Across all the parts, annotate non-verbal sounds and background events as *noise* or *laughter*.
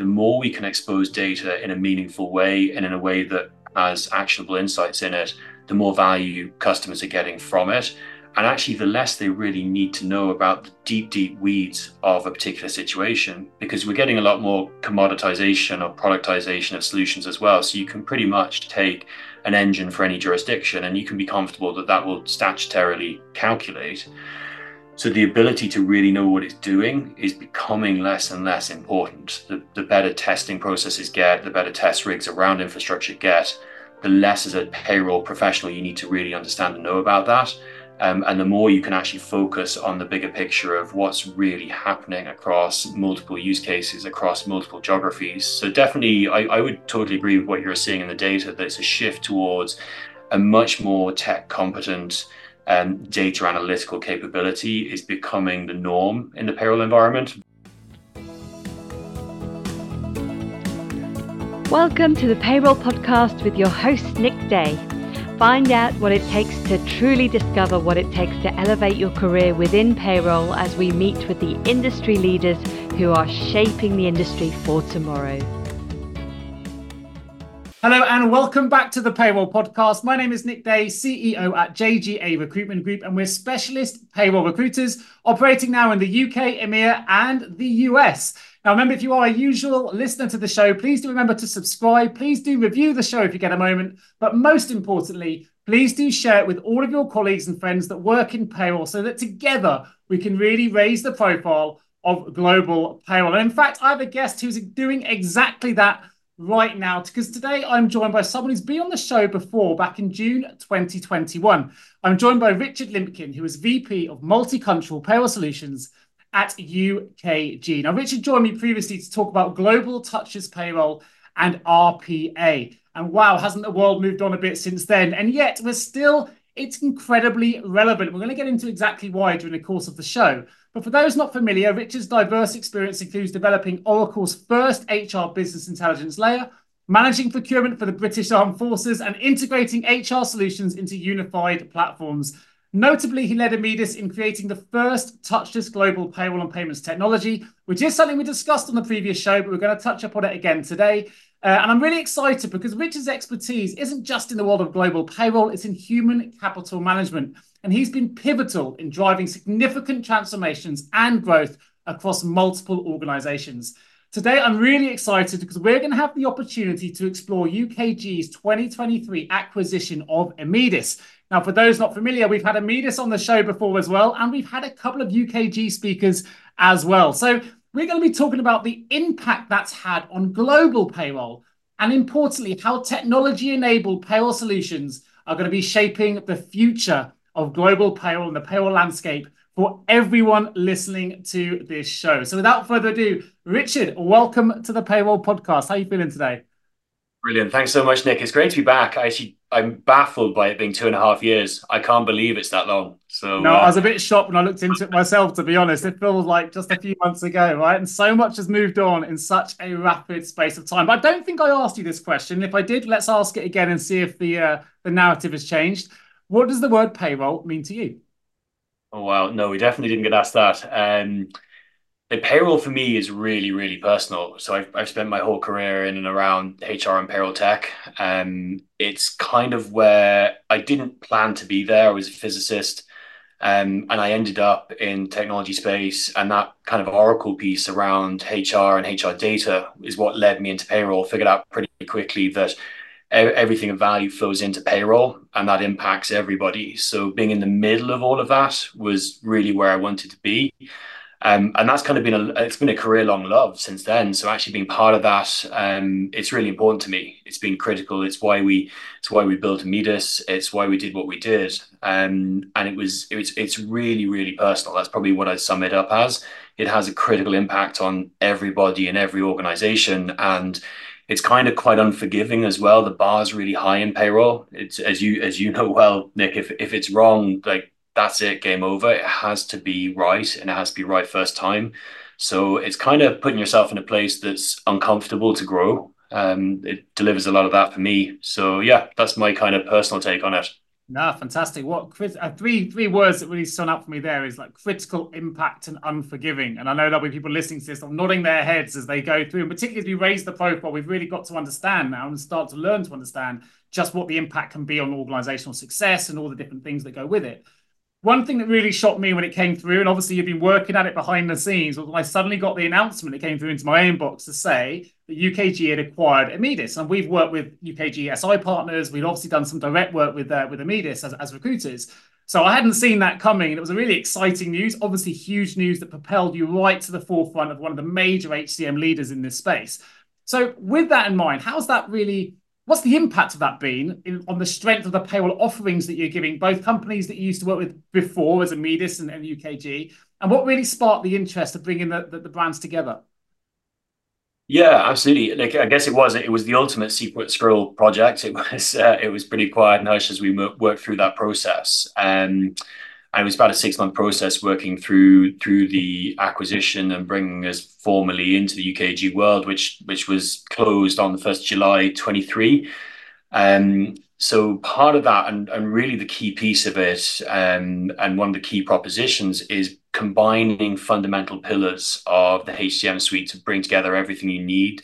the more we can expose data in a meaningful way and in a way that has actionable insights in it, the more value customers are getting from it. And actually, the less they really need to know about the deep, deep weeds of a particular situation, because we're getting a lot more commoditization or productization of solutions as well. So you can pretty much take an engine for any jurisdiction and you can be comfortable that that will statutorily calculate. So the ability to really know what it's doing is becoming less and less important. The, the better testing processes get, the better test rigs around infrastructure get, the less as a payroll professional you need to really understand and know about that. Um, and the more you can actually focus on the bigger picture of what's really happening across multiple use cases, across multiple geographies. So, definitely, I, I would totally agree with what you're seeing in the data that it's a shift towards a much more tech competent um, data analytical capability is becoming the norm in the payroll environment. Welcome to the Payroll Podcast with your host, Nick Day. Find out what it takes to truly discover what it takes to elevate your career within payroll as we meet with the industry leaders who are shaping the industry for tomorrow. Hello and welcome back to the Payroll Podcast. My name is Nick Day, CEO at JGA Recruitment Group, and we're specialist payroll recruiters operating now in the UK, EMEA, and the US. Now, remember, if you are a usual listener to the show, please do remember to subscribe. Please do review the show if you get a moment. But most importantly, please do share it with all of your colleagues and friends that work in payroll so that together we can really raise the profile of global payroll. And in fact, I have a guest who's doing exactly that right now because today I'm joined by someone who's been on the show before back in June 2021. I'm joined by Richard Limpkin, who is VP of Multi-country Payroll Solutions at UKG. Now, Richard joined me previously to talk about Global Touchless Payroll and RPA. And wow, hasn't the world moved on a bit since then? And yet we're still, it's incredibly relevant. We're going to get into exactly why during the course of the show. But for those not familiar, Richard's diverse experience includes developing Oracle's first HR business intelligence layer, managing procurement for the British Armed Forces, and integrating HR solutions into unified platforms. Notably, he led Immedis in creating the first touchless global payroll and payments technology, which is something we discussed on the previous show, but we're going to touch upon it again today. Uh, and I'm really excited because Richard's expertise isn't just in the world of global payroll, it's in human capital management and he's been pivotal in driving significant transformations and growth across multiple organizations. Today, I'm really excited because we're going to have the opportunity to explore UKG's 2023 acquisition of Immedis. Now, for those not familiar, we've had Immedis on the show before as well, and we've had a couple of UKG speakers as well. So, we're going to be talking about the impact that's had on global payroll, and importantly, how technology enabled payroll solutions are going to be shaping the future of global payroll and the payroll landscape for everyone listening to this show. So without further ado, Richard, welcome to the Payroll Podcast. How are you feeling today? Brilliant. Thanks so much, Nick. It's great to be back. I actually, I'm baffled by it being two and a half years. I can't believe it's that long. So no, uh, I was a bit shocked when I looked into it myself. To be honest, it feels like just a few months ago, right? And so much has moved on in such a rapid space of time. But I don't think I asked you this question. If I did, let's ask it again and see if the uh, the narrative has changed. What does the word payroll mean to you? Oh wow, no, we definitely didn't get asked that. Um, the payroll for me is really, really personal. So I've, I've spent my whole career in and around HR and payroll tech. Um, it's kind of where I didn't plan to be there. I was a physicist. Um, and I ended up in technology space, and that kind of Oracle piece around HR and HR data is what led me into payroll. Figured out pretty quickly that everything of value flows into payroll and that impacts everybody. So being in the middle of all of that was really where I wanted to be. Um, and that's kind of been a it's been a career long love since then. So actually being part of that, um, it's really important to me. It's been critical. It's why we it's why we built Immedis. It's why we did what we did. Um, and it was it's it's really really personal. That's probably what I'd sum it up as. It has a critical impact on everybody in every organization and it's kind of quite unforgiving as well. The bar is really high in payroll. It's as you as you know well, Nick. If if it's wrong, like that's it, game over. It has to be right, and it has to be right first time. So it's kind of putting yourself in a place that's uncomfortable to grow. Um, it delivers a lot of that for me. So yeah, that's my kind of personal take on it. No, fantastic. What uh, three three words that really stood out for me there is like critical impact and unforgiving. And I know there'll be people listening to this nodding their heads as they go through. And particularly as we raise the profile, we've really got to understand now and start to learn to understand just what the impact can be on organizational success and all the different things that go with it. One thing that really shocked me when it came through, and obviously you've been working at it behind the scenes, was when I suddenly got the announcement that came through into my inbox to say that UKG had acquired Immedis. And we've worked with UKG SI partners. We've obviously done some direct work with uh, with Immedis as, as recruiters. So I hadn't seen that coming. And it was a really exciting news, obviously huge news that propelled you right to the forefront of one of the major HCM leaders in this space. So with that in mind, how's that really What's the impact of that been in, on the strength of the payroll offerings that you're giving both companies that you used to work with before as Immedis and, and UKG? And what really sparked the interest of bringing the, the, the brands together? Yeah, absolutely. Like I guess it was it was the ultimate secret scroll project. It *laughs* was uh, it was pretty quiet and hush as we worked through that process. Um, it was about a six month process working through through the acquisition and bringing us formally into the UKG world, which which was closed on the first July twenty three. Um, so part of that, and, and really the key piece of it, um, and one of the key propositions is combining fundamental pillars of the HCM suite to bring together everything you need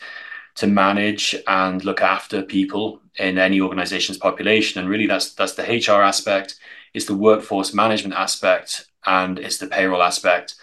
to manage and look after people in any organization's population. And really, that's that's the HR aspect it's the workforce management aspect and it's the payroll aspect.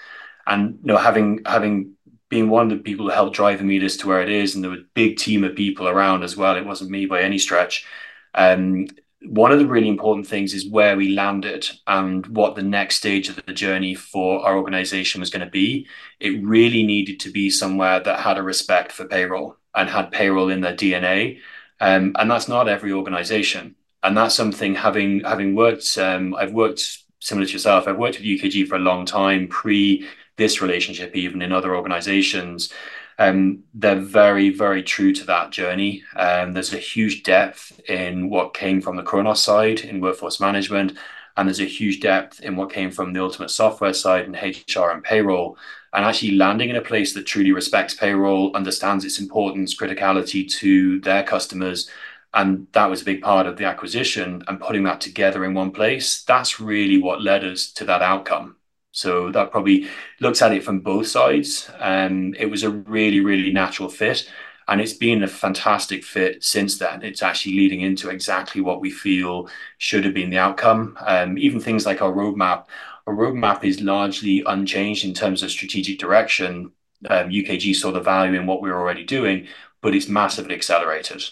And you know, having having been one of the people who helped drive Immedis to where it is, and there was a big team of people around as well. It wasn't me by any stretch. Um, one of the really important things is where we landed and what the next stage of the journey for our organization was going to be. It really needed to be somewhere that had a respect for payroll and had payroll in their DNA. Um, and that's not every organization and that's something having having worked um, I've worked similar to yourself. I've worked with UKG for a long time pre this relationship even in other organizations. Um, they're very very true to that journey. Um, there's a huge depth in what came from the Kronos side in workforce management and there's a huge depth in what came from the ultimate software side in HR and payroll. And actually landing in a place that truly respects payroll understands its importance criticality to their customers and that was a big part of the acquisition and putting that together in one place that's really what led us to that outcome. So that probably looks at it from both sides. And it was a really really natural fit and it's been a fantastic fit since then. It's actually leading into exactly what we feel should have been the outcome. Um, even things like our roadmap our roadmap is largely unchanged in terms of strategic direction. Um, ukg saw the value in what we were already doing but it's massively accelerated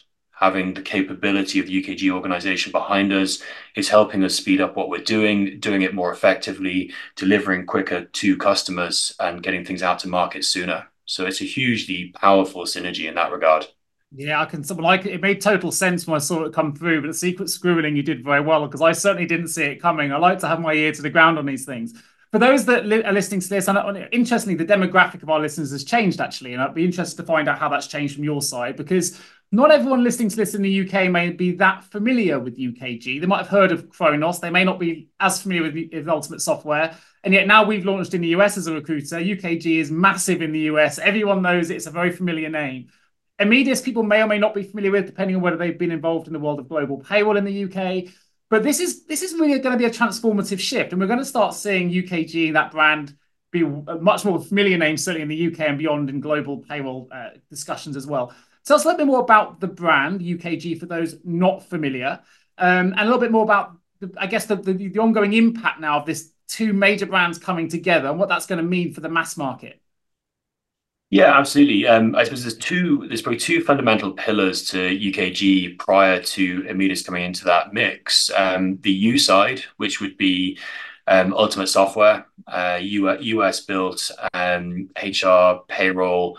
having the capability of the UKG organization behind us is helping us speed up what we're doing, doing it more effectively, delivering quicker to customers, and getting things out to market sooner. So it's a hugely powerful synergy in that regard. Yeah, I can. Like it made total sense when I saw it come through. But the secret scribbling you did very well because I certainly didn't see it coming. I like to have my ear to the ground on these things. For those that are listening to this, and interestingly, the demographic of our listeners has changed actually, and I'd be interested to find out how that's changed from your side because not everyone listening to this in the UK may be that familiar with UKG. They might have heard of Kronos. They may not be as familiar with, with Ultimate Software. And yet now we've launched in the US as a recruiter. UKG is massive in the US. Everyone knows it. it's a very familiar name. Immedis, people may or may not be familiar with, depending on whether they've been involved in the world of global payroll in the UK. But this is this is really going to be a transformative shift, and we're going to start seeing UKG that brand be a much more familiar name, certainly in the UK and beyond in global payroll uh, discussions as well. Tell us a little bit more about the brand UKG for those not familiar, um, and a little bit more about, the, I guess, the, the, the ongoing impact now of this two major brands coming together and what that's going to mean for the mass market. Yeah, absolutely. Um, I suppose there's two. There's probably two fundamental pillars to UKG prior to Immedis coming into that mix. Um, the U side, which would be um, Ultimate Software, uh, US built um, HR, payroll,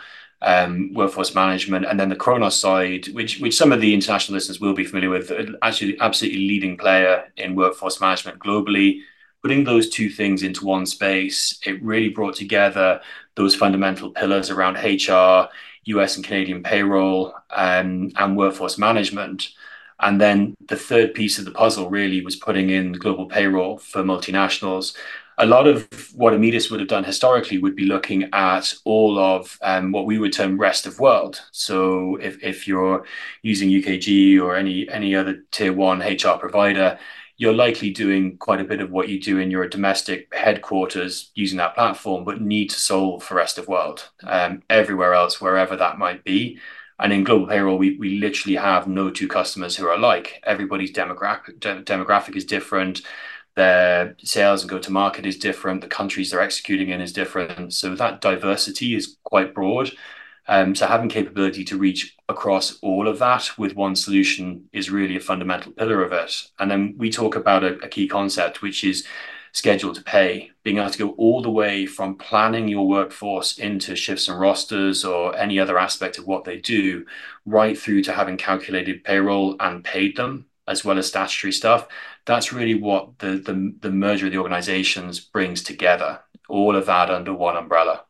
workforce management, and then the Kronos side, which some of the international listeners will be familiar with, actually absolutely leading player in workforce management globally. Putting those two things into one space, it really brought together those fundamental pillars around HR, US and Canadian payroll, um, and workforce management. And then the third piece of the puzzle really was putting in global payroll for multinationals a lot of what Immedis would have done historically would be looking at all of um, what we would term rest of world. So if, if you're using UKG or any any other tier one HR provider, you're likely doing quite a bit of what you do in your domestic headquarters using that platform, but need to solve for rest of world, um, everywhere else, wherever that might be. And in global payroll, we, we literally have no two customers who are alike. Everybody's demographic de- demographic is different. Their sales and go to market is different. The countries they're executing in is different. So that diversity is quite broad. Um, so having capability to reach across all of that with one solution is really a fundamental pillar of it. And then we talk about a, a key concept, which is schedule to pay, being able to go all the way from planning your workforce into shifts and rosters or any other aspect of what they do, right through to having calculated payroll and paid them, as well as statutory stuff. That's really what the the, the merger of the organizations brings together. All of that under one umbrella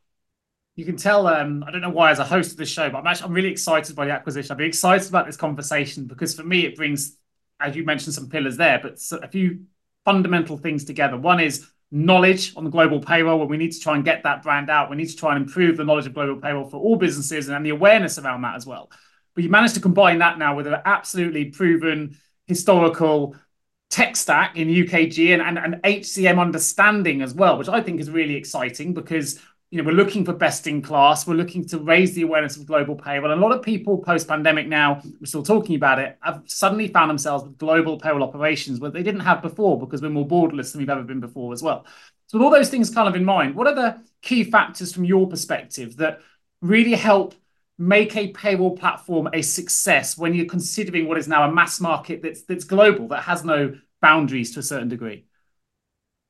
you can tell um, I don't know why as a host of the show, but I'm actually I'm really excited by the acquisition. I've been excited about this conversation because for me it brings, as you mentioned, some pillars there, but a few fundamental things together. One is knowledge on the global payroll, where we need to try and get that brand out. We need to try and improve the knowledge of global payroll for all businesses and the awareness around that as well. But you managed to combine that now with an absolutely proven historical tech stack in UKG and, and, and HCM understanding as well, which I think is really exciting because you know, we're looking for best in class. We're looking to raise the awareness of global payroll. And a lot of people post pandemic now, we're still talking about it, have suddenly found themselves with global payroll operations where they didn't have before because we're more borderless than we've ever been before as well. So, with all those things kind of in mind, what are the key factors from your perspective that really help make a payroll platform a success when you're considering what is now a mass market that's that's global, that has no boundaries to a certain degree?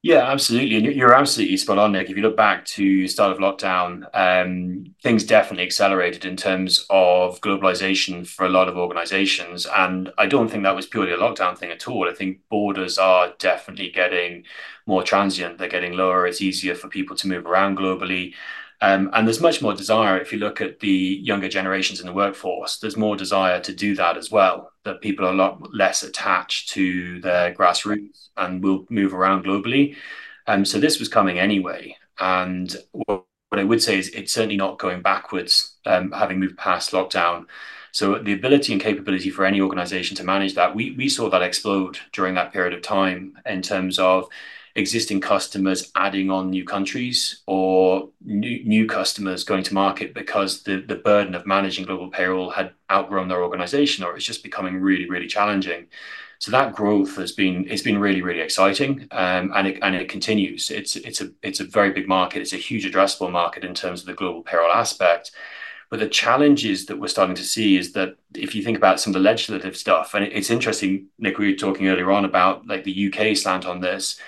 Yeah, absolutely. And you're absolutely spot on, Nick. If you look back to the start of lockdown, um, things definitely accelerated in terms of globalization for a lot of organizations. And I don't think that was purely a lockdown thing at all. I think borders are definitely getting more transient. They're getting lower. It's easier for people to move around globally. Um, and there's much more desire, if you look at the younger generations in the workforce, there's more desire to do that as well, that people are a lot less attached to their grassroots and will move around globally. Um, so this was coming anyway. And what, what I would say is it's certainly not going backwards, um, having moved past lockdown. So the ability and capability for any organization to manage that, we, we saw that explode during that period of time in terms of existing customers adding on new countries or new, customers going to market because the, burden of managing global payroll had outgrown their organization or it's just becoming really, really challenging. So that growth has been really really exciting, um, and it continues. It's a very big market. It's a huge addressable market in terms of the global payroll aspect. But the challenges that we're starting to see is that if you think about some of the legislative stuff, and it's interesting, Nick, we were talking earlier on about the UK slant on this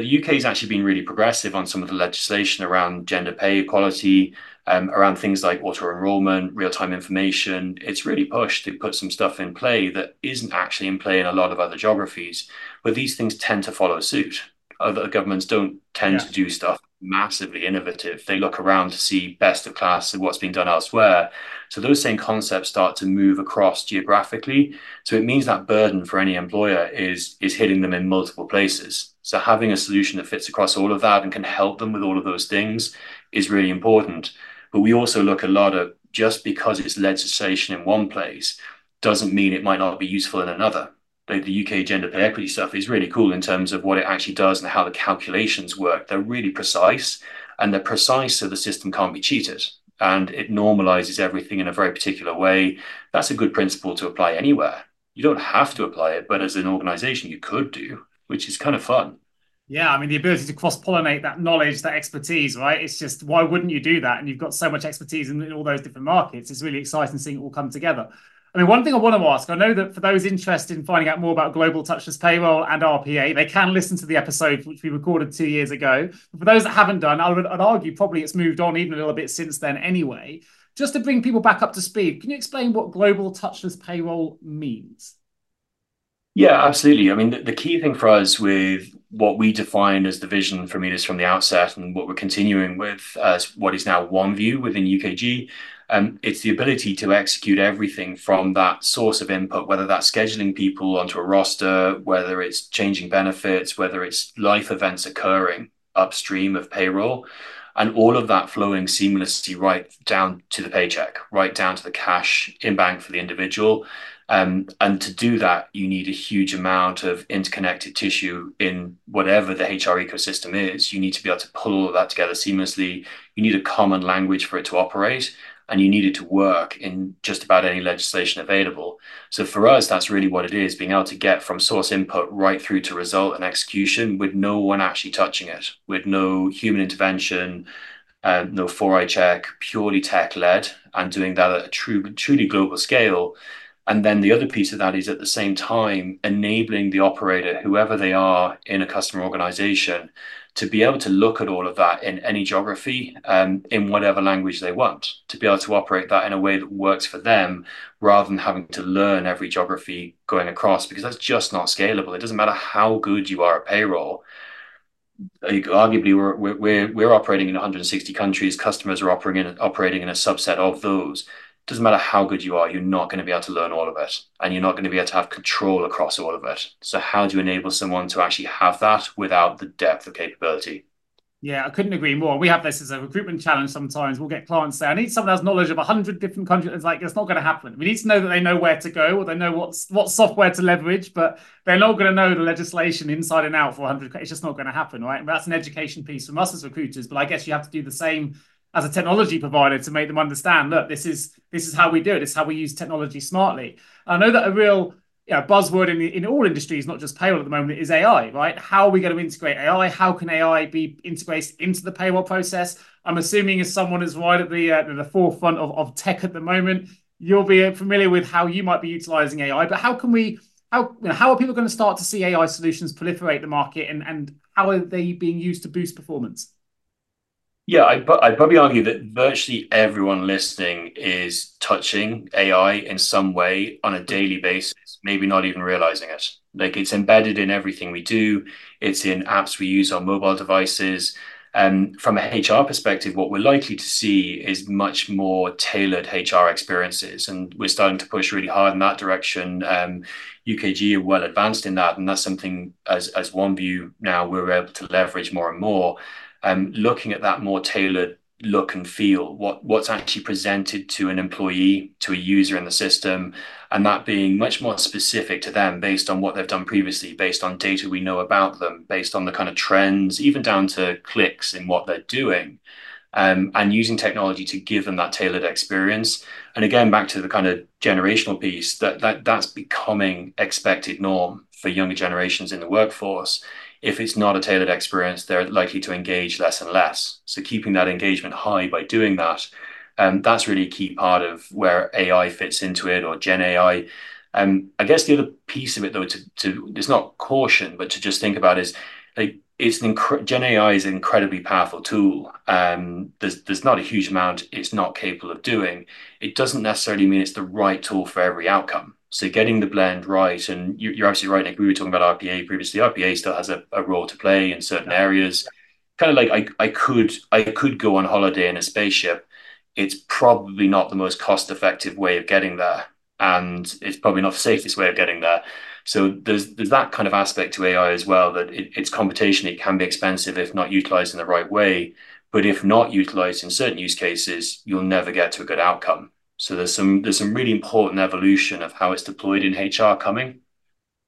the UK has actually been really progressive on some of the legislation around gender pay equality, um, around things like auto enrollment, real time information. It's really pushed to put some stuff in play that isn't actually in play in a lot of other geographies, but these things tend to follow suit. Other governments don't tend yeah. to do stuff massively innovative. They look around to see best of class and what's being done elsewhere. So those same concepts start to move across geographically. So it means that burden for any employer is is hitting them in multiple places. So having a solution that fits across all of that and can help them with all of those things is really important. But we also look a lot at just because it's legislation in one place doesn't mean it might not be useful in another the, the UK gender pay equity stuff is really cool in terms of what it actually does and how the calculations work. They're really precise and they're precise so the system can't be cheated and it normalizes everything in a very particular way. That's a good principle to apply anywhere. You don't have to apply it, but as an organization, you could do, which is kind of fun. Yeah, I mean, the ability to cross pollinate that knowledge, that expertise, right? It's just why wouldn't you do that? And you've got so much expertise in, in all those different markets. It's really exciting seeing it all come together. I mean, one thing I want to ask, I know that for those interested in finding out more about Global Touchless Payroll and RPA, they can listen to the episode which we recorded two years ago. But for those that haven't done, I would I'd argue probably it's moved on even a little bit since then anyway. Just to bring people back up to speed, can you explain what Global Touchless Payroll means? Yeah, absolutely. I mean, the, the key thing for us with what we define as the vision for Immedis from the outset and what we're continuing with as what is now OneView within UKG um, it's the ability to execute everything from that source of input, whether that's scheduling people onto a roster, whether it's changing benefits, whether it's life events occurring upstream of payroll. and all of that flowing seamlessly right down to the paycheck, right down to the cash in bank for the individual. Um, and to do that, you need a huge amount of interconnected tissue in whatever the HR ecosystem is. You need to be able to pull all of that together seamlessly. You need a common language for it to operate and you need it to work in just about any legislation available. So for us, that's really what it is, being able to get from source input right through to result and execution with no one actually touching it, with no human intervention, uh, no four-eye check, purely tech-led, and doing that at a true, truly global scale. And then the other piece of that is at the same time enabling the operator, whoever they are in a customer organization, to be able to look at all of that in any geography um, in whatever language they want, to be able to operate that in a way that works for them rather than having to learn every geography going across, because that's just not scalable. It doesn't matter how good you are at payroll. Like, arguably, we're, we're, we're operating in 160 countries. Customers are operating in, operating in a subset of those doesn't matter how good you are, you're not going to be able to learn all of it and you're not going to be able to have control across all of it. So, how do you enable someone to actually have that without the depth of capability? Yeah, I couldn't agree more. We have this as a recruitment challenge sometimes. We'll get clients say, I need someone who has knowledge of 100 different countries. It's like, it's not going to happen. We need to know that they know where to go or they know what's, what software to leverage, but they're not going to know the legislation inside and out for 100. It's just not going to happen, right? That's an education piece from us as recruiters. But I guess you have to do the same as a technology provider to make them understand look this is this is how we do it. It's how we use technology smartly. I know that a real you know, buzzword in, in all industries not just payroll at the moment is ai right? How are we going to integrate ai how can ai be integrated into the payroll process? I'm assuming as someone is right at the uh, the forefront of, of tech at the moment you'll be familiar with how you might be utilizing ai but how can we how, you know, how are people going to start to see ai solutions proliferate the market and, and how are they being used to boost performance yeah, I'd, I'd probably argue that virtually everyone listening is touching AI in some way on a daily basis, maybe not even realizing it. Like it's embedded in everything we do, it's in apps we use on mobile devices. And from a HR perspective, what we're likely to see is much more tailored HR experiences. And we're starting to push really hard in that direction. Um, UKG are well advanced in that. And that's something as, as OneView now we're able to leverage more and more um, looking at that more tailored look and feel, what what's actually presented to an employee, to a user in the system, and that being much more specific to them based on what they've done previously, based on data we know about them, based on the kind of trends, even down to clicks in what they're doing. Um, and using technology to give them that tailored experience. And again, back to the kind of generational piece, that that that's becoming expected norm for younger generations in the workforce if it's not a tailored experience, they're likely to engage less and less. So keeping that engagement high by doing that, um, that's really a key part of where AI fits into it or Gen AI. Um, I guess the other piece of it, though, to, to it's not caution, but to just think about is like it's an Gen AI is an incredibly powerful tool. Um, there's there's not a huge amount it's not capable of doing. It doesn't necessarily mean it's the right tool for every outcome. So getting the blend right, and you, are absolutely right, Nick. We were talking about RPA previously. RPA still has a, a role to play in certain areas. Kind of like I, I could I could go on holiday in a spaceship. It's probably not the most cost effective way of getting there, and it's probably not the safest way of getting there. So there's there's that kind of aspect to AI as well that it, it's computation. It can be expensive if not utilized in the right way. But if not utilized in certain use cases, you'll never get to a good outcome. So there's some there's some really important evolution of how it's deployed in HR coming.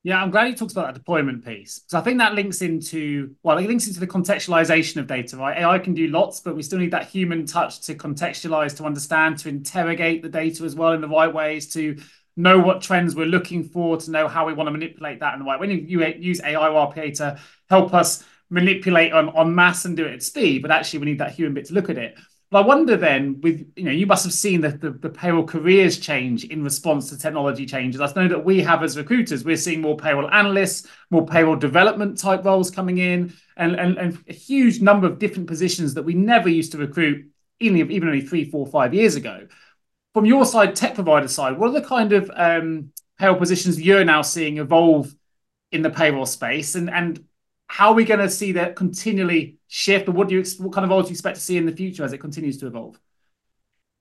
Yeah, I'm glad you talked about that deployment piece because I think that links into well, it links into the contextualization of data, right? AI can do lots, but we still need that human touch to contextualize, to understand, to interrogate the data as well in the right ways, to know what trends we're looking for, to know how we want to manipulate that in the right way. When you use AI or RPA to help us manipulate on, on mass and do it at speed, but actually we need that human bit to look at it. But I wonder then, with you know, you must have seen the, the, the payroll careers change in response to technology changes. I know that we have as recruiters, we're seeing more payroll analysts, more payroll development type roles coming in, and, and, and a huge number of different positions that we never used to recruit even, even only three, four, five years ago. From your side, tech provider side, what are the kind of um, payroll positions you're now seeing evolve in the payroll space, and and how are we going to see that continually shift, or what do you what kind of roles do you expect to see in the future as it continues to evolve?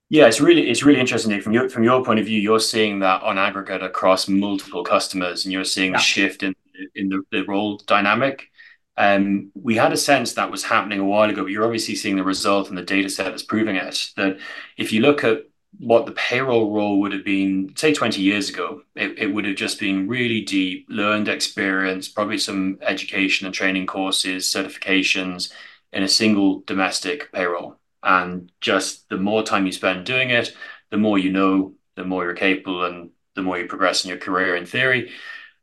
Yeah, it's really it's really interesting from your from your point of view. You're seeing that on aggregate across multiple customers, and you're seeing yeah. a shift in in the, the role dynamic. Um, we had a sense that was happening a while ago, but you're obviously seeing the result and the data set is proving it. That if you look at what the payroll role would have been, say 20 years ago, it, it would have just been really deep, learned experience, probably some education and training courses, certifications in a single domestic payroll. And just the more time you spend doing it, the more you know, the more you're capable, and the more you progress in your career in theory.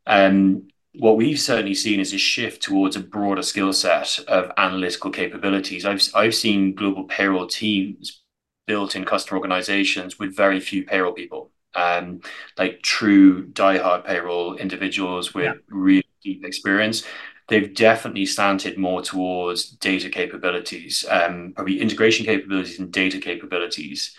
Um, what we've certainly seen is a shift towards a broader skill set of analytical capabilities. I've I've seen global payroll teams built in customer organizations with very few payroll people, um, like true diehard payroll individuals with yeah. really deep experience. They've definitely slanted more towards data capabilities, um, probably integration capabilities and data capabilities.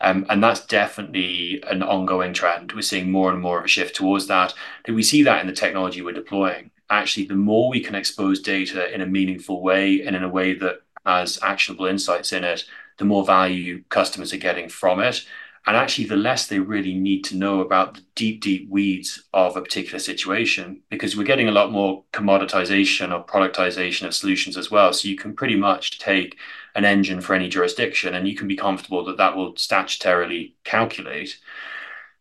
Um, and that's definitely an ongoing trend. We're seeing more and more of a shift towards that. And we see that in the technology we're deploying. Actually, the more we can expose data in a meaningful way and in a way that has actionable insights in it, the more value customers are getting from it. And actually, the less they really need to know about the deep, deep weeds of a particular situation, because we're getting a lot more commoditization or productization of solutions as well. So you can pretty much take an engine for any jurisdiction and you can be comfortable that that will statutorily calculate.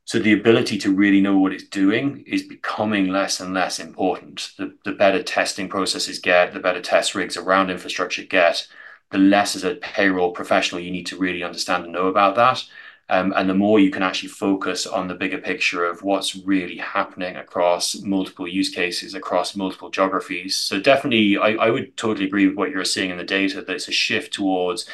So the ability to really know what it's doing is becoming less and less important. The, the better testing processes get, the better test rigs around infrastructure get, the less as a payroll professional you need to really understand and know about that. Um, and the more you can actually focus on the bigger picture of what's really happening across multiple use cases, across multiple geographies. So definitely, I, I would totally agree with what you're seeing in the data, that it's a shift towards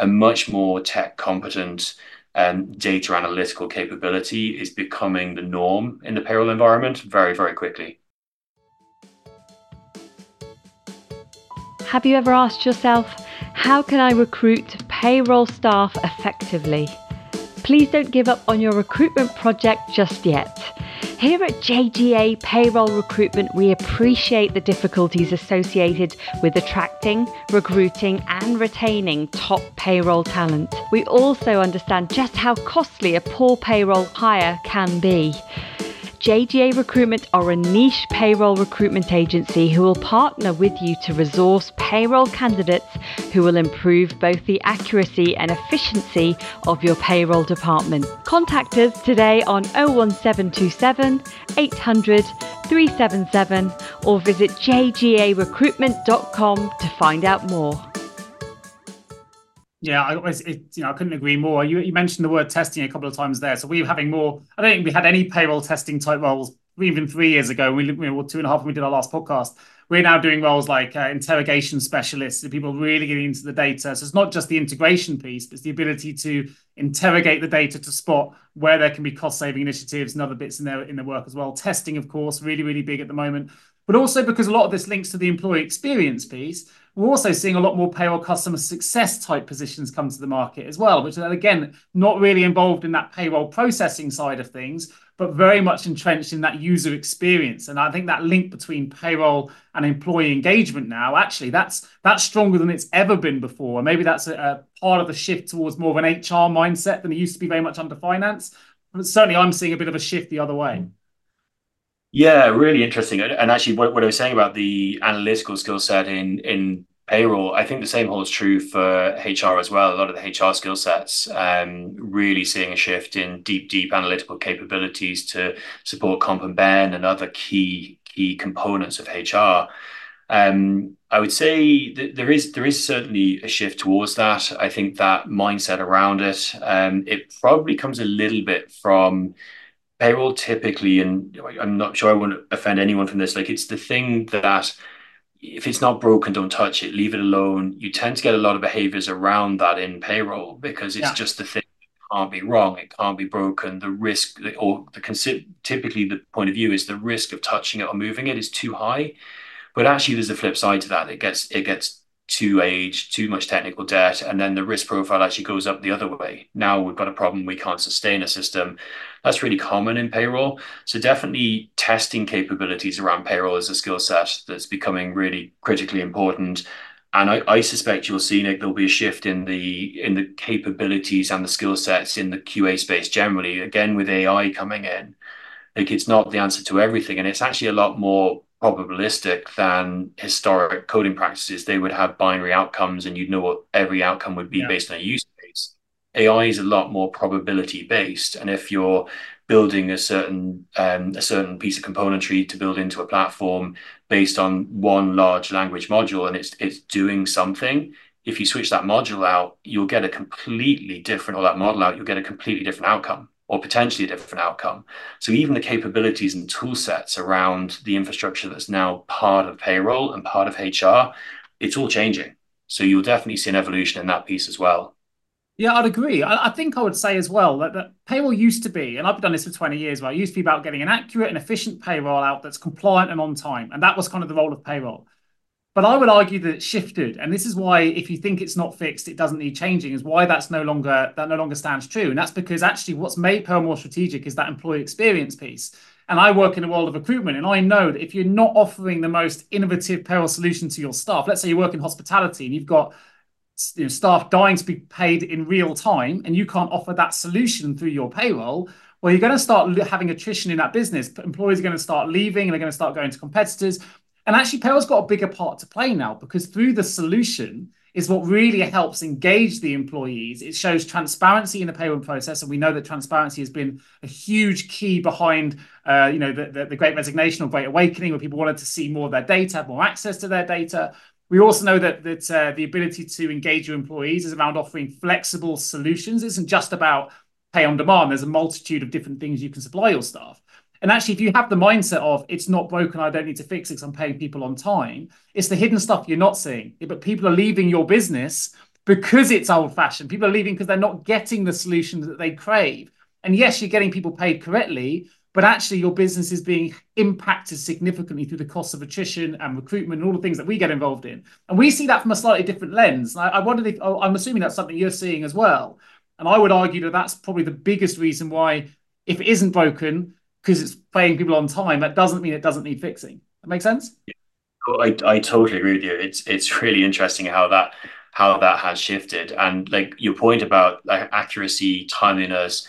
a much more tech competent um, data analytical capability is becoming the norm in the payroll environment very, very quickly. Have you ever asked yourself, how can I recruit payroll staff effectively? Please don't give up on your recruitment project just yet. Here at JGA Payroll Recruitment, we appreciate the difficulties associated with attracting, recruiting, and retaining top payroll talent. We also understand just how costly a poor payroll hire can be. JGA Recruitment are a niche payroll recruitment agency who will partner with you to resource payroll candidates who will improve both the accuracy and efficiency of your payroll department. Contact us today on 01727 800 377 or visit jgarecruitment.com to find out more. Yeah, I, it, you know, I couldn't agree more. You, you mentioned the word testing a couple of times there. So we're having more. I don't think we had any payroll testing type roles even three years ago. We, we were two and a half when we did our last podcast. We're now doing roles like uh, interrogation specialists, people really getting into the data. So it's not just the integration piece, but it's the ability to interrogate the data to spot where there can be cost saving initiatives and other bits in their in the work as well. Testing, of course, really really big at the moment but also because a lot of this links to the employee experience piece, we're also seeing a lot more payroll customer success type positions come to the market as well, which are again not really involved in that payroll processing side of things, but very much entrenched in that user experience. And I think that link between payroll and employee engagement now, actually, that's that's stronger than it's ever been before. And maybe that's a, part of the shift towards more of an HR mindset than it used to be very much under finance. But certainly, I'm seeing a bit of a shift the other way. Yeah, really interesting. And actually, what, what I was saying about the analytical skill set in in payroll, I think the same holds true for HR as well. A lot of the HR skill sets, um, really seeing a shift in deep, deep analytical capabilities to support comp and ben and other key key components of HR. Um, I would say that there is there is certainly a shift towards that. I think that mindset around it, um, it probably comes a little bit from payroll typically, and I'm not sure I want to offend anyone from this, like it's the thing that if it's not broken, don't touch it, leave it alone. You tend to get a lot of behaviors around that in payroll because it's yeah. just the thing can't be wrong, it can't be broken. The risk, or the typically the point of view is the risk of touching it or moving it is too high. But actually, there's a flip side to that. It gets it gets too age, too much technical debt, and then the risk profile actually goes up the other way. Now we've got a problem, we can't sustain a system. That's really common in payroll. So definitely testing capabilities around payroll is a skill set that's becoming really critically important. And I, I suspect you'll see, Nick, there'll be a shift in the in the capabilities and the skill sets in the QA space generally. Again, with AI coming in, like it's not the answer to everything. And it's actually a lot more probabilistic than historic coding practices. They would have binary outcomes and you'd know what every outcome would be yeah. based on a use case. AI is a lot more probability based. And if you're building a certain um, a certain piece of componentry to build into a platform based on one large language module and it's it's doing something, if you switch that module out, you'll get a completely different, or that model out, you'll get a completely different outcome or potentially a different outcome. So even the capabilities and tool sets around the infrastructure that's now part of payroll and part of HR, it's all changing. So you'll definitely see an evolution in that piece as well. Yeah, I'd agree. I, I think I would say as well that, that payroll used to be, and I've done this for 20 years, right? It used to be about getting an accurate and efficient payroll out that's compliant and on time. And that was kind of the role of payroll. But I would argue that it shifted, and this is why, if you think it's not fixed, it doesn't need changing. Is why that's no longer that no longer stands true, and that's because actually what's made payroll more strategic is that employee experience piece. And I work in the world of recruitment, and I know that if you're not offering the most innovative payroll solution to your staff, let's say you work in hospitality and you've got you know, staff dying to be paid in real time, and you can't offer that solution through your payroll, well, you're going to start having attrition in that business. Employees are going to start leaving, and they're going to start going to competitors. And actually, payroll's got a bigger part to play now because through the solution is what really helps engage the employees. It shows transparency in the payroll process, and we know that transparency has been a huge key behind, uh, you know, the, the, the, Great Resignation or Great Awakening, where people wanted to see more of their data, have more access to their data. We also know that that uh, the ability to engage your employees is around offering flexible solutions. It isn't just about pay on demand. There's a multitude of different things you can supply your staff. And actually, if you have the mindset of it's not broken, I don't need to fix it because I'm paying people on time, it's the hidden stuff you're not seeing. But people are leaving your business because it's old fashioned. People are leaving because they're not getting the solutions that they crave. And yes, you're getting people paid correctly, but actually your business is being impacted significantly through the cost of attrition and recruitment and all the things that we get involved in. And we see that from a slightly different lens. I, I wondered if, oh, I'm assuming that's something you're seeing as well. And I would argue that that's probably the biggest reason why, if it isn't broken, because it's paying people on time, that doesn't mean it doesn't need fixing. That makes sense? Yeah. I, I totally agree with you. It's it's really interesting how that how that has shifted. And like your point about like accuracy, timeliness,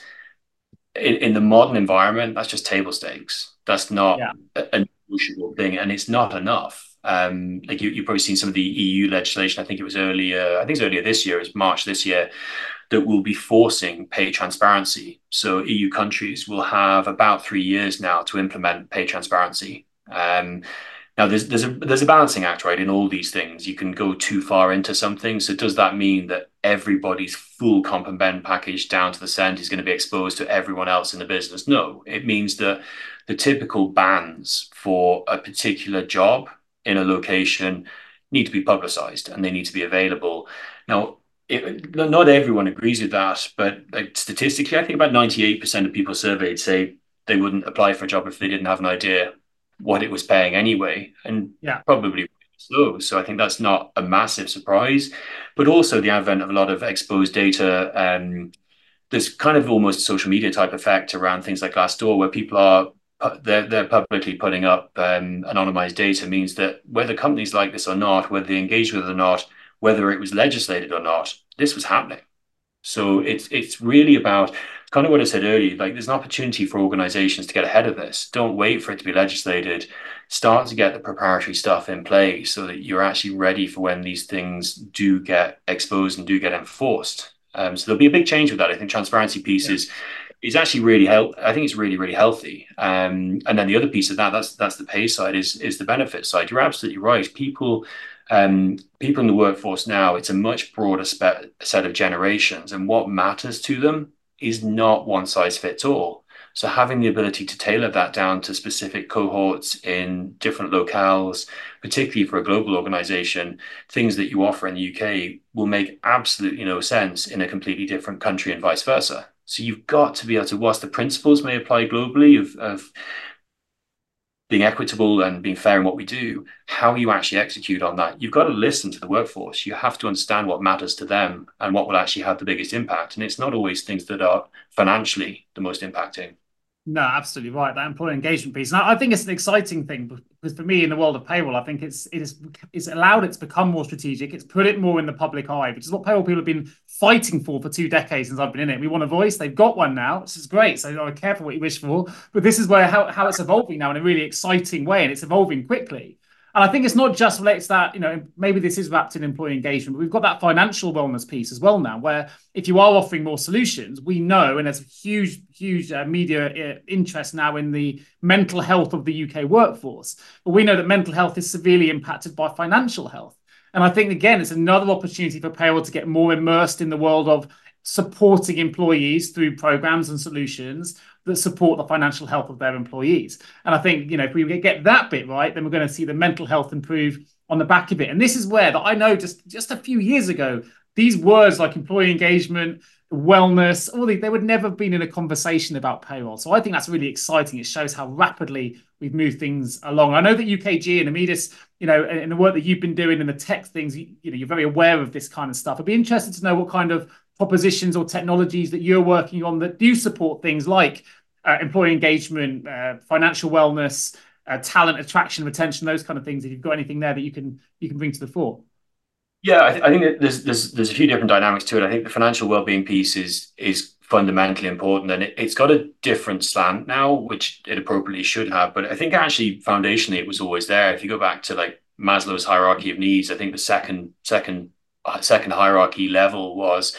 in, in the modern environment, that's just table stakes. That's not yeah. a, a negotiable thing, and it's not enough. Um, like you, you've probably seen some of the EU legislation. I think it was earlier. I think it's earlier this year. It was March this year that will be forcing pay transparency. So EU countries will have about three years now to implement pay transparency. Um, now there's there's a there's a balancing act, right? In all these things, you can go too far into something. So does that mean that everybody's full comp and ben package down to the cent is going to be exposed to everyone else in the business? No, it means that the typical bands for a particular job in a location need to be publicized and they need to be available. Now, it, not everyone agrees with that, but like statistically, I think about 98% of people surveyed say they wouldn't apply for a job if they didn't have an idea what it was paying anyway. And yeah. probably so. So I think that's not a massive surprise. But also the advent of a lot of exposed data. Um, there's kind of almost social media type effect around things like Glassdoor, where people are they're, they're publicly putting up um, anonymized data means that whether companies like this or not, whether they engage with it or not, whether it was legislated or not, this was happening. So it's it's really about kind of what I said earlier. Like there's an opportunity for organizations to get ahead of this. Don't wait for it to be legislated. Start to get the preparatory stuff in place so that you're actually ready for when these things do get exposed and do get enforced. Um, so there'll be a big change with that. I think transparency pieces yeah. is actually really help. I think it's really really healthy. Um, and then the other piece of that that's that's the pay side is is the benefit side. You're absolutely right. People um, people in the workforce now, it's a much broader spe- set of generations, and what matters to them is not one size fits all. So having the ability to tailor that down to specific cohorts in different locales, particularly for a global organization, things that you offer in the UK will make absolutely no sense in a completely different country and vice versa. So you've got to be able to, whilst the principles may apply globally of, of being equitable and being fair in what we do, how you actually execute on that. You've got to listen to the workforce. You have to understand what matters to them and what will actually have the biggest impact. And it's not always things that are financially the most impacting. No, absolutely right. That employee engagement piece. I think it's an exciting thing because for me in the world of payroll, I think it's it is it's allowed it to become more strategic. It's put it more in the public eye, which is what payroll people have been fighting for for two decades since I've been in it. We want a voice. They've got one now. which is great. So you know, careful what you wish for. But this is where how, how it's evolving now in a really exciting way, and it's evolving quickly. And I think it's not just relates that, you know, maybe this is wrapped in employee engagement, but we've got that financial wellness piece as well now, where if you are offering more solutions, we know, and there's a huge, huge uh, media uh, interest now in the mental health of the UK workforce. But we know that mental health is severely impacted by financial health. And I think, again, it's another opportunity for payroll to get more immersed in the world of supporting employees through programs and solutions that support the financial health of their employees. And I think, you know, if we get that bit right, then we're going to see the mental health improve on the back of it. And this is where that I know just just a few years ago, these words like employee engagement, wellness, all these, they would never have been in a conversation about payroll. So I think that's really exciting. It shows how rapidly we've moved things along. I know that UKG and Immedis, you know, in the work that you've been doing in the tech things, you, you know, you're very aware of this kind of stuff. I'd be interested to know what kind of propositions or technologies that you're working on that do support things like uh, employee engagement, uh, financial wellness, uh, talent attraction, retention, those kind of things. If you've got anything there that you can you can bring to the fore. Yeah, I, th- I think there's there's there's a few different dynamics to it. I think the financial well-being piece is is fundamentally important, and it, has got a different slant now, which it appropriately should have. But I think actually foundationally it was always there. If you go back to like Maslow's hierarchy of needs, I think the second second second hierarchy level was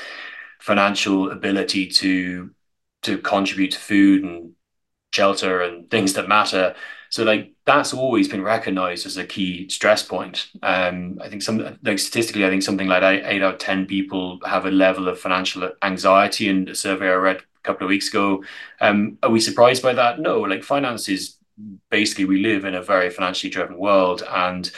financial ability to to contribute to food and shelter and things that matter. So like that's always been recognized as a key stress point. Um, I think some like statistically, I think something like eight, eight out of ten people have a level of financial anxiety. In a survey I read a couple of weeks ago, um, are we surprised by that? No. Like finance is basically we live in a very financially driven world, and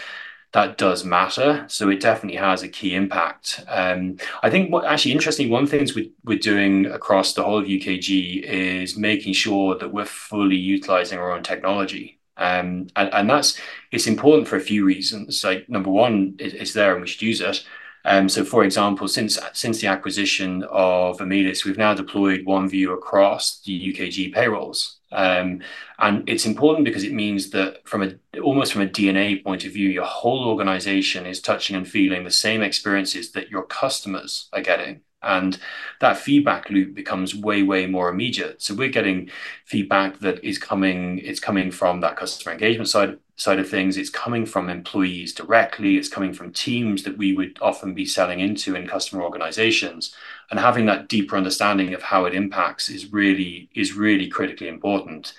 that does matter. So it definitely has a key impact. Um, I think what actually interesting, one things we, we're doing across the whole of UKG is making sure that we're fully utilizing our own technology. Um, and, and that's it's important for a few reasons. Like number one, it, it's there and we should use it. Um, so, for example, since since the acquisition of Immedis, we've now deployed OneView across the UKG payrolls. Um, and it's important because it means that from a almost from a DNA point of view, your whole organization is touching and feeling the same experiences that your customers are getting. And that feedback loop becomes way, way more immediate. So we're getting feedback that is coming, it's coming from that customer engagement side side of things. It's coming from employees directly. It's coming from teams that we would often be selling into in customer organizations. And having that deeper understanding of how it impacts is really is really critically important.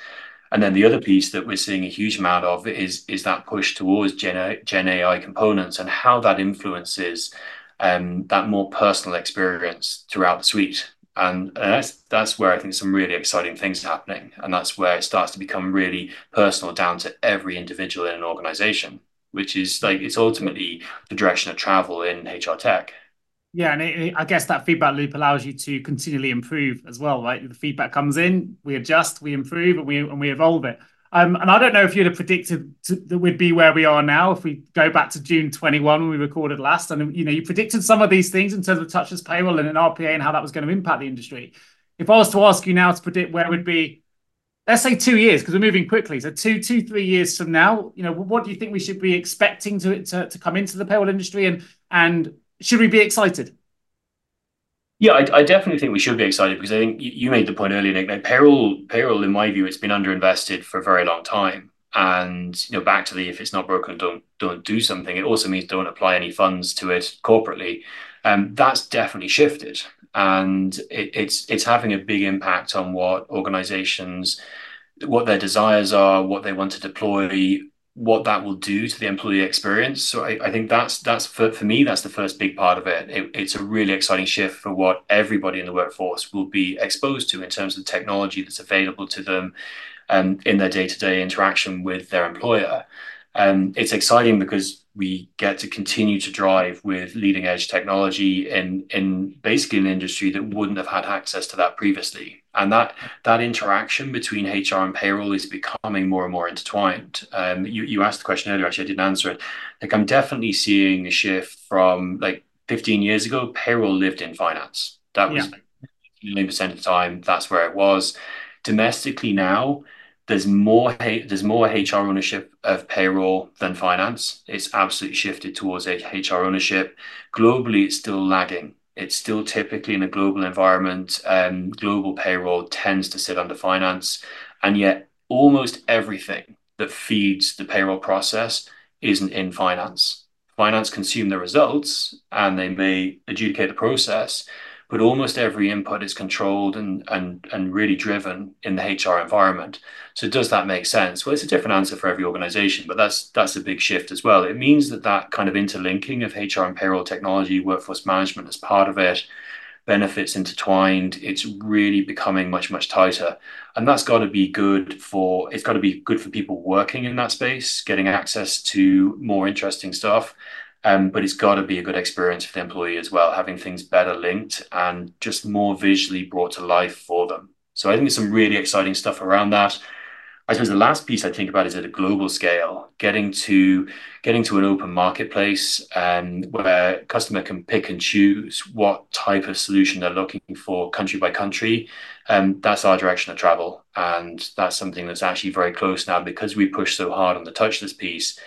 And then the other piece that we're seeing a huge amount of is is that push towards Gen, Gen AI components and how that influences um, that more personal experience throughout the suite. And, that's that's where I think some really exciting things are happening, and that's where it starts to become really personal down to every individual in an organization, which is like it's ultimately the direction of travel in HR tech. Yeah, and it, I guess that feedback loop allows you to continually improve as well, right? The feedback comes in, we adjust, we improve, and we and we evolve it. Um, and I don't know if you'd have predicted to, that we'd be where we are now if we go back to June 21 when we recorded last. And you know, you predicted some of these things in terms of touchless payroll and an RPA and how that was going to impact the industry. If I was to ask you now to predict where we'd be, let's say two years because we're moving quickly. So two, two, three years from now, you know, what do you think we should be expecting to to, to come into the payroll industry and and should we be excited? Yeah, I, I, definitely think we should be excited because I think you made the point earlier, Nick. Like payroll, payroll, in my view, it's been underinvested for a very long time. And you know, back to the if it's not broken, don't don't do something. It also means don't apply any funds to it corporately. Um, that's definitely shifted, and it, it's it's having a big impact on what organizations, what their desires are, what they want to deploy, what that will do to the employee experience. So I, I think that's that's for, for me that's the first big part of it. it. It's a really exciting shift for what everybody in the workforce will be exposed to in terms of the technology that's available to them um, in their day to day interaction with their employer. Um, it's exciting because we get to continue to drive with leading edge technology in in basically an industry that wouldn't have had access to that previously. And that that interaction between HR and payroll is becoming more and more intertwined. Um, you you asked the question earlier, actually I didn't answer it. Like I'm definitely seeing a shift from like 15 years ago, payroll lived in finance. That was yeah. 90% of the time, that's where it was domestically now, there's more there's more HR ownership of payroll than finance. It's absolutely shifted towards HR ownership. Globally, it's still lagging. It's still typically in a global environment. Um, global payroll tends to sit under finance, and yet almost everything that feeds the payroll process isn't in finance. Finance consume the results and they may adjudicate the process, but almost every input is controlled and and and really driven in the HR environment. So does that make sense? Well, it's a different answer for every organization, but that's that's a big shift as well. It means that that kind of interlinking of HR and payroll technology, workforce management as part of it, benefits intertwined. It's really becoming much much tighter, and that's got to be good for it's got to be good for people working in that space, getting access to more interesting stuff but it's got to be a good experience for the employee as well, having things better linked and just more visually brought to life for them. So I think there's some really exciting stuff around that. I suppose the last piece I think about is at a global scale, getting to getting to an open marketplace and um, where customer can pick and choose what type of solution they're looking for country by country. Um, that's our direction of travel. And that's something that's actually very close now because we push so hard on the touchless piece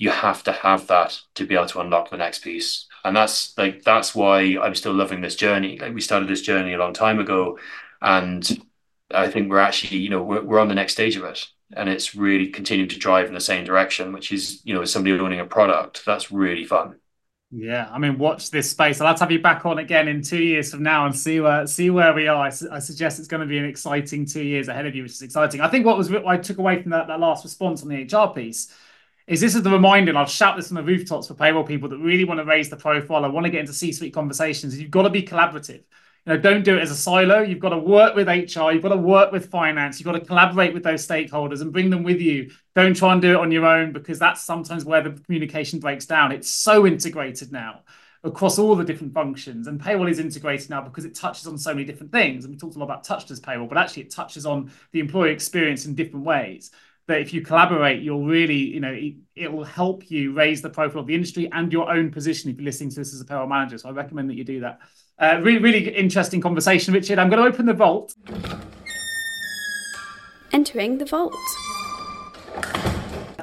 you have to have that to be able to unlock the next piece and that's like that's why i'm still loving this journey like we started this journey a long time ago and i think we're actually you know we're, we're on the next stage of it and it's really continuing to drive in the same direction which is you know as somebody owning a product that's really fun yeah, I mean, watch this space. I'll have to have you back on again in two years from now and see where see where we are. I, su- I suggest it's going to be an exciting two years ahead of you, which is exciting. I think what was I took away from that, that last response on the HR piece is this is the reminder, and I'll shout this from the rooftops for payroll people that really want to raise the profile and want to get into C-suite conversations. You've got to be collaborative. You know, don't do it as a silo. You've got to work with HR. You've got to work with finance. You've got to collaborate with those stakeholders and bring them with you. Don't try and do it on your own because that's sometimes where the communication breaks down. It's so integrated now across all the different functions. And payroll is integrated now because it touches on so many different things. And we talked a lot about touchless payroll, but actually it touches on the employee experience in different ways that if you collaborate, you'll really, you know, it, it, will help you raise the profile of the industry and your own position if you're listening to this as a payroll manager. So I recommend that you do that. Uh, really, really interesting conversation, Richard. I'm going to open the vault. Entering the vault.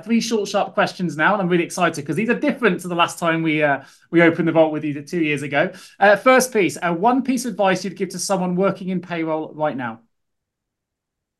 Three short, sharp questions now, and I'm really excited because these are different to the last time we uh, we opened the vault with you two years ago. Uh, first piece, uh, one piece of advice you'd give to someone working in payroll right now.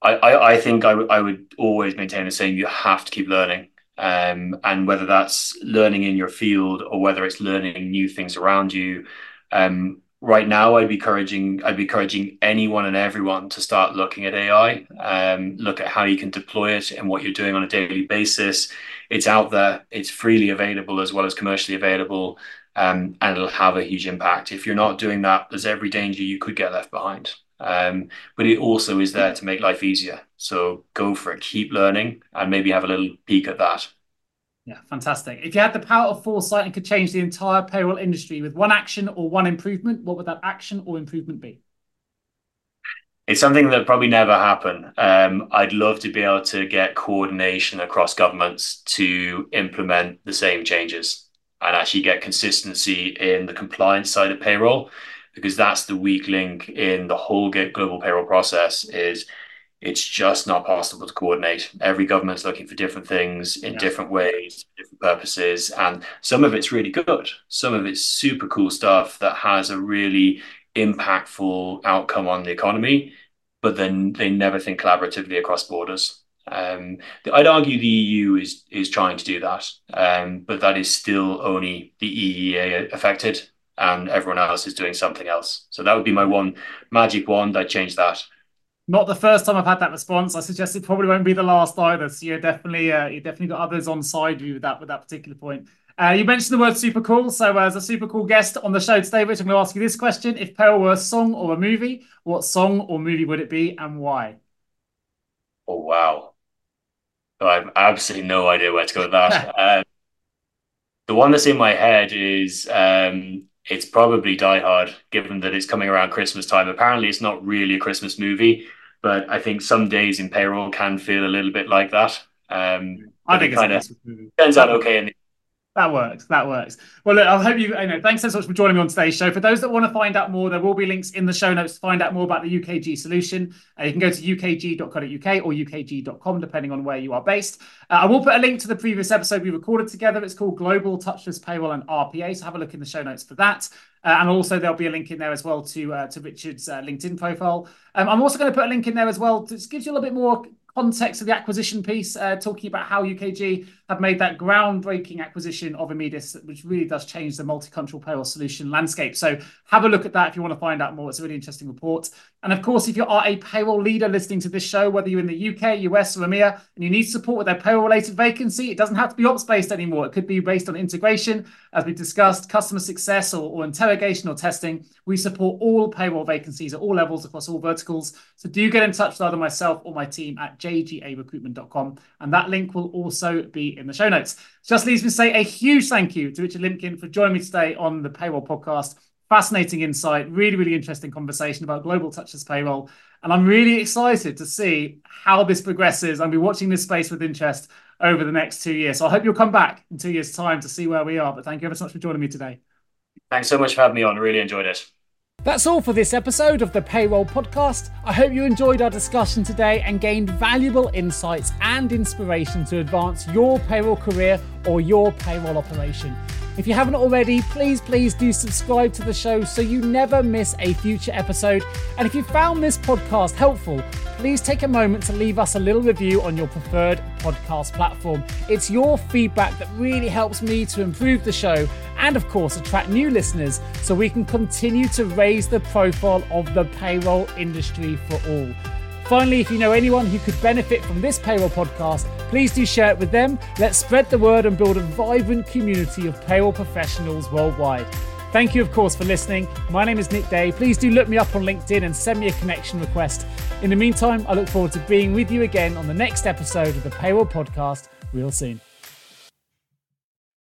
I, I, I think I, w- I would always maintain the same. You have to keep learning. Um, and whether that's learning in your field or whether it's learning new things around you. Um, right now, I'd be encouraging I'd be encouraging anyone and everyone to start looking at AI. Um, look at how you can deploy it and what you're doing on a daily basis. It's out there. It's freely available as well as commercially available, um, and it'll have a huge impact. If you're not doing that, there's every danger you could get left behind. Um, but it also is there to make life easier. So go for it, keep learning, and maybe have a little peek at that. Yeah, fantastic. If you had the power of foresight and could change the entire payroll industry with one action or one improvement, what would that action or improvement be? It's something that probably never happen. Um, I'd love to be able to get coordination across governments to implement the same changes and actually get consistency in the compliance side of payroll because that's the weak link in the whole global payroll process is it's just not possible to coordinate. Every government's looking for different things in yeah. different ways, different purposes, and some of it's really good. Some of it's super cool stuff that has a really impactful outcome on the economy, but then they never think collaboratively across borders. Um, I'd argue the EU is is trying to do that, um, but that is still only the EEA affected and everyone else is doing something else. So that would be my one magic wand. I'd change that. Not the first time I've had that response. I suggest it probably won't be the last either. So you're definitely uh, you definitely got others on side you with that with that particular point. Uh, you mentioned the word super cool. So, uh, as a super cool guest on the show today, Rich, I'm going to ask you this question. If payroll were a song or a movie, what song or movie would it be and why? Oh, wow. I have absolutely no idea where to go with that. *laughs* um, the one that's in my head is um, it's probably Die Hard, given that it's coming around Christmas time. Apparently, it's not really a Christmas movie, but I think some days in payroll can feel a little bit like that. Um, I think it kind of turns out okay. In the, That works. That works. Well, look, I hope you, you know, thanks so much for joining me on today's show. For those that want to find out more, there will be links in the show notes to find out more about the UKG solution. Uh, you can go to ukg.co.uk or ukg.com, depending on where you are based. Uh, I will put a link to the previous episode we recorded together. It's called Global Touchless Payroll and RPA. So have a look in the show notes for that. Uh, and also there'll be a link in there as well to uh, to Richard's uh, LinkedIn profile. Um, I'm also going to put a link in there as well. To, gives you a little bit more context of the acquisition piece, uh, talking about how UKG have made that groundbreaking acquisition of Immedis, which really does change the multi-country payroll solution landscape. So have a look at that if you want to find out more. It's a really interesting report. And of course, if you are a payroll leader listening to this show, whether you're in the UK, US, or EMEA, and you need support with their payroll related vacancy, it doesn't have to be ops based anymore. It could be based on integration, as we discussed, customer success, or, or interrogation or testing. We support all payroll vacancies at all levels across all verticals. So do get in touch with either myself or my team at jgarecruitment.com. And that link will also be in the show notes. Just leaves me to say a huge thank you to Richard Limpkin for joining me today on the Payroll Podcast. Fascinating insight, really, really interesting conversation about global touchless payroll. And I'm really excited to see how this progresses. I'll be watching this space with interest over the next two years. So I hope you'll come back in two years' time to see where we are. But thank you ever so much for joining me today. Thanks so much for having me on. Really enjoyed it. That's all for this episode of the Payroll Podcast. I hope you enjoyed our discussion today and gained valuable insights and inspiration to advance your payroll career or your payroll operation. If you haven't already, please, please do subscribe to the show so you never miss a future episode. And if you found this podcast helpful, please take a moment to leave us a little review on your preferred podcast platform. It's your feedback that really helps me to improve the show and, of course, attract new listeners so we can continue to raise the profile of the payroll industry for all. Finally, if you know anyone who could benefit from this payroll podcast, please do share it with them. Let's spread the word and build a vibrant community of payroll professionals worldwide. Thank you, of course, for listening. My name is Nick Day. Please do look me up on LinkedIn and send me a connection request. In the meantime, I look forward to being with you again on the next episode of the Payroll Podcast real soon.